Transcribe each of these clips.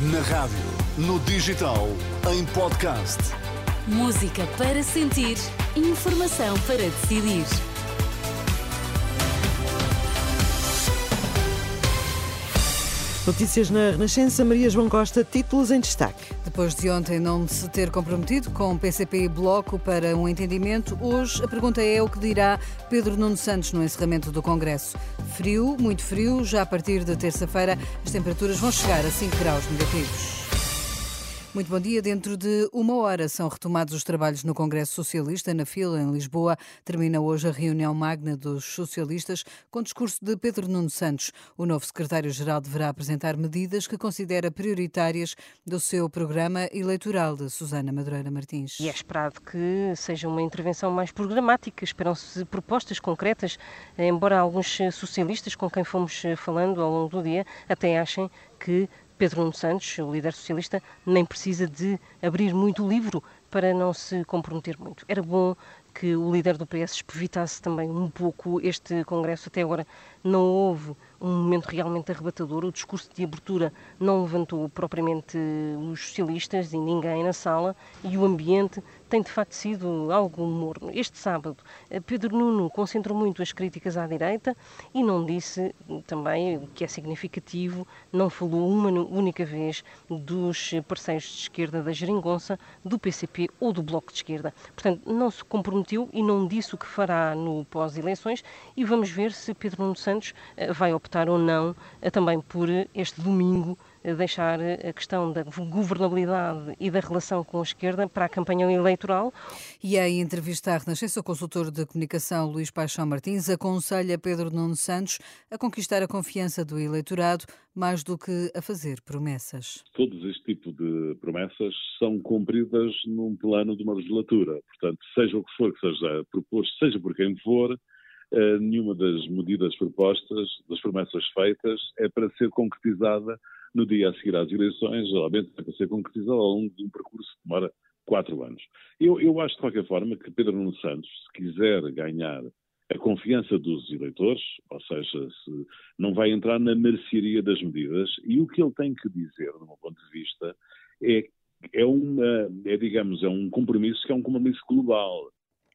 Na rádio, no digital, em podcast. Música para sentir, informação para decidir. Notícias na Renascença, Maria João Costa, títulos em destaque. Depois de ontem não se ter comprometido com PCP e Bloco para um entendimento, hoje a pergunta é o que dirá Pedro Nuno Santos no encerramento do Congresso. Frio, muito frio, já a partir de terça-feira as temperaturas vão chegar a 5 graus negativos. Muito bom dia. Dentro de uma hora são retomados os trabalhos no Congresso Socialista, na fila, em Lisboa. Termina hoje a reunião magna dos socialistas com discurso de Pedro Nuno Santos. O novo secretário-geral deverá apresentar medidas que considera prioritárias do seu programa eleitoral de Susana Madureira Martins. E é esperado que seja uma intervenção mais programática. Esperam-se propostas concretas, embora alguns socialistas com quem fomos falando ao longo do dia até achem que Pedro Nuno Santos, o líder socialista, nem precisa de abrir muito o livro para não se comprometer muito. Era bom que o líder do PS espevitasse também um pouco este Congresso. Até agora não houve um momento realmente arrebatador. O discurso de abertura não levantou propriamente os socialistas e ninguém na sala e o ambiente tem de facto sido algo morno. Este sábado, eh, Pedro Nuno concentrou muito as críticas à direita e não disse também, o que é significativo, não falou uma única vez dos parceiros de esquerda da Geringonça, do PCP ou do Bloco de Esquerda. Portanto, não se comprometeu e não disse o que fará no pós-eleições e vamos ver se Pedro Nuno Santos eh, vai optar ou não eh, também por este domingo deixar a questão da governabilidade e da relação com a esquerda para a campanha eleitoral. E em entrevista à Renascença, o consultor de comunicação Luís Paixão Martins aconselha Pedro Nuno Santos a conquistar a confiança do eleitorado mais do que a fazer promessas. Todos este tipo de promessas são cumpridas num plano de uma legislatura. Portanto, seja o que for que seja proposto, seja por quem for, nenhuma das medidas propostas, das promessas feitas, é para ser concretizada no dia a seguir às eleições, geralmente é para ser concretizado ao longo de um percurso que demora quatro anos. Eu, eu acho, de qualquer forma, que Pedro Nuno Santos, se quiser ganhar a confiança dos eleitores, ou seja, se não vai entrar na mercearia das medidas, e o que ele tem que dizer, do meu ponto de vista, é, é, uma, é digamos, é um compromisso que é um compromisso global.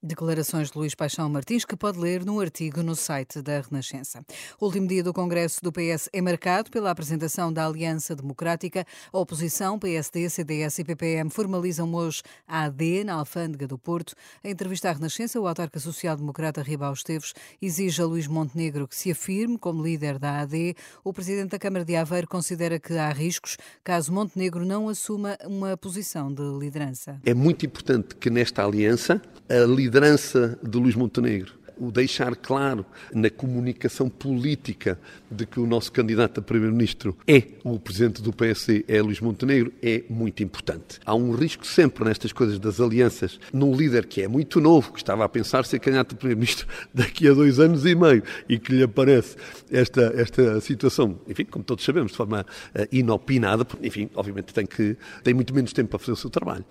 Declarações de Luís Paixão Martins, que pode ler num artigo no site da Renascença. O último dia do Congresso do PS é marcado pela apresentação da Aliança Democrática. A oposição, PSD, CDS e PPM formalizam hoje a AD na Alfândega do Porto. Em entrevista à Renascença, o autarca social-democrata Ribal Esteves exige a Luís Montenegro que se afirme como líder da AD. O presidente da Câmara de Aveiro considera que há riscos caso Montenegro não assuma uma posição de liderança. É muito importante que nesta aliança a liderança de Luís Montenegro, o deixar claro na comunicação política de que o nosso candidato a primeiro-ministro é o presidente do PSD, é Luís Montenegro, é muito importante. Há um risco sempre nestas coisas das alianças, num líder que é muito novo, que estava a pensar ser candidato a primeiro-ministro daqui a dois anos e meio e que lhe aparece esta, esta situação, enfim, como todos sabemos, de forma uh, inopinada, porque, enfim, obviamente tem, que, tem muito menos tempo para fazer o seu trabalho.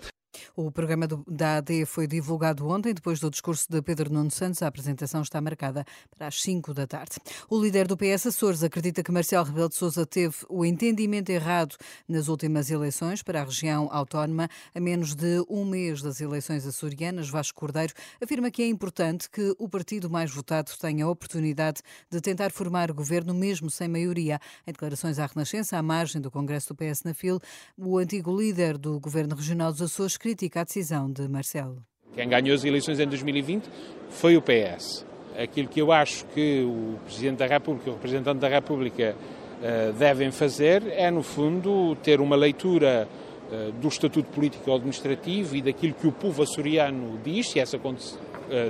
O programa do, da AD foi divulgado ontem, depois do discurso de Pedro Nuno Santos. A apresentação está marcada para as 5 da tarde. O líder do PS Açores acredita que Marcelo Rebelo de Sousa teve o entendimento errado nas últimas eleições para a região autónoma. A menos de um mês das eleições açorianas, Vasco Cordeiro afirma que é importante que o partido mais votado tenha a oportunidade de tentar formar governo mesmo sem maioria. Em declarações à Renascença, à margem do Congresso do PS na FIL, o antigo líder do Governo Regional dos Açores critica a decisão de Marcelo. Quem ganhou as eleições em 2020 foi o PS. Aquilo que eu acho que o Presidente da República, o representante da República eh, devem fazer é, no fundo, ter uma leitura eh, do Estatuto Político Administrativo e daquilo que o povo açoriano diz, se essa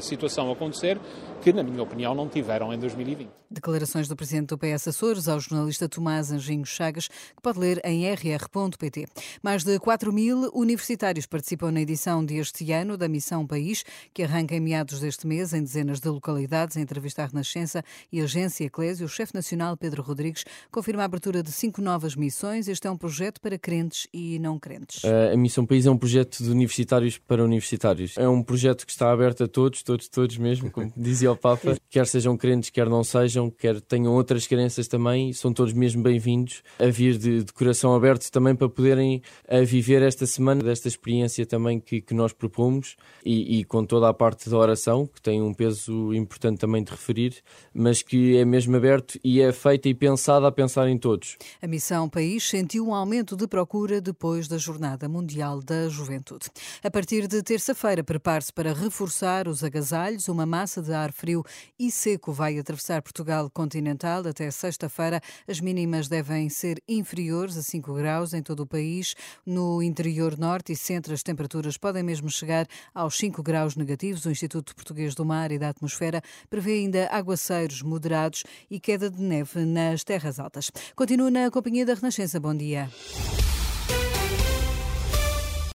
situação acontecer, que, na minha opinião, não tiveram em 2020. Declarações do presidente do PS Açores ao jornalista Tomás Anjinho Chagas, que pode ler em rr.pt. Mais de 4 mil universitários participam na edição deste ano da Missão País, que arranca em meados deste mês em dezenas de localidades. Em entrevista à Renascença e Agência Eclésia, o chefe nacional Pedro Rodrigues confirma a abertura de cinco novas missões. Este é um projeto para crentes e não crentes. A Missão País é um projeto de universitários para universitários. É um projeto que está aberto a todos, todos, todos mesmo, como dizia ao Papa, quer sejam crentes, quer não sejam, quer tenham outras crenças também, são todos mesmo bem-vindos a vir de, de, coração aberto também para poderem a viver esta semana, desta experiência também que, que nós propomos e, e, com toda a parte da oração, que tem um peso importante também de referir, mas que é mesmo aberto e é feita e pensada a pensar em todos. A Missão País sentiu um aumento de procura depois da Jornada Mundial da Juventude. A partir de terça-feira, prepare-se para reforçar os agasalhos. Uma massa de ar frio e seco vai atravessar Portugal continental até sexta-feira. As mínimas devem ser inferiores a 5 graus em todo o país. No interior norte e centro, as temperaturas podem mesmo chegar aos 5 graus negativos. O Instituto Português do Mar e da Atmosfera prevê ainda aguaceiros moderados e queda de neve nas terras altas. Continua na companhia da Renascença. Bom dia.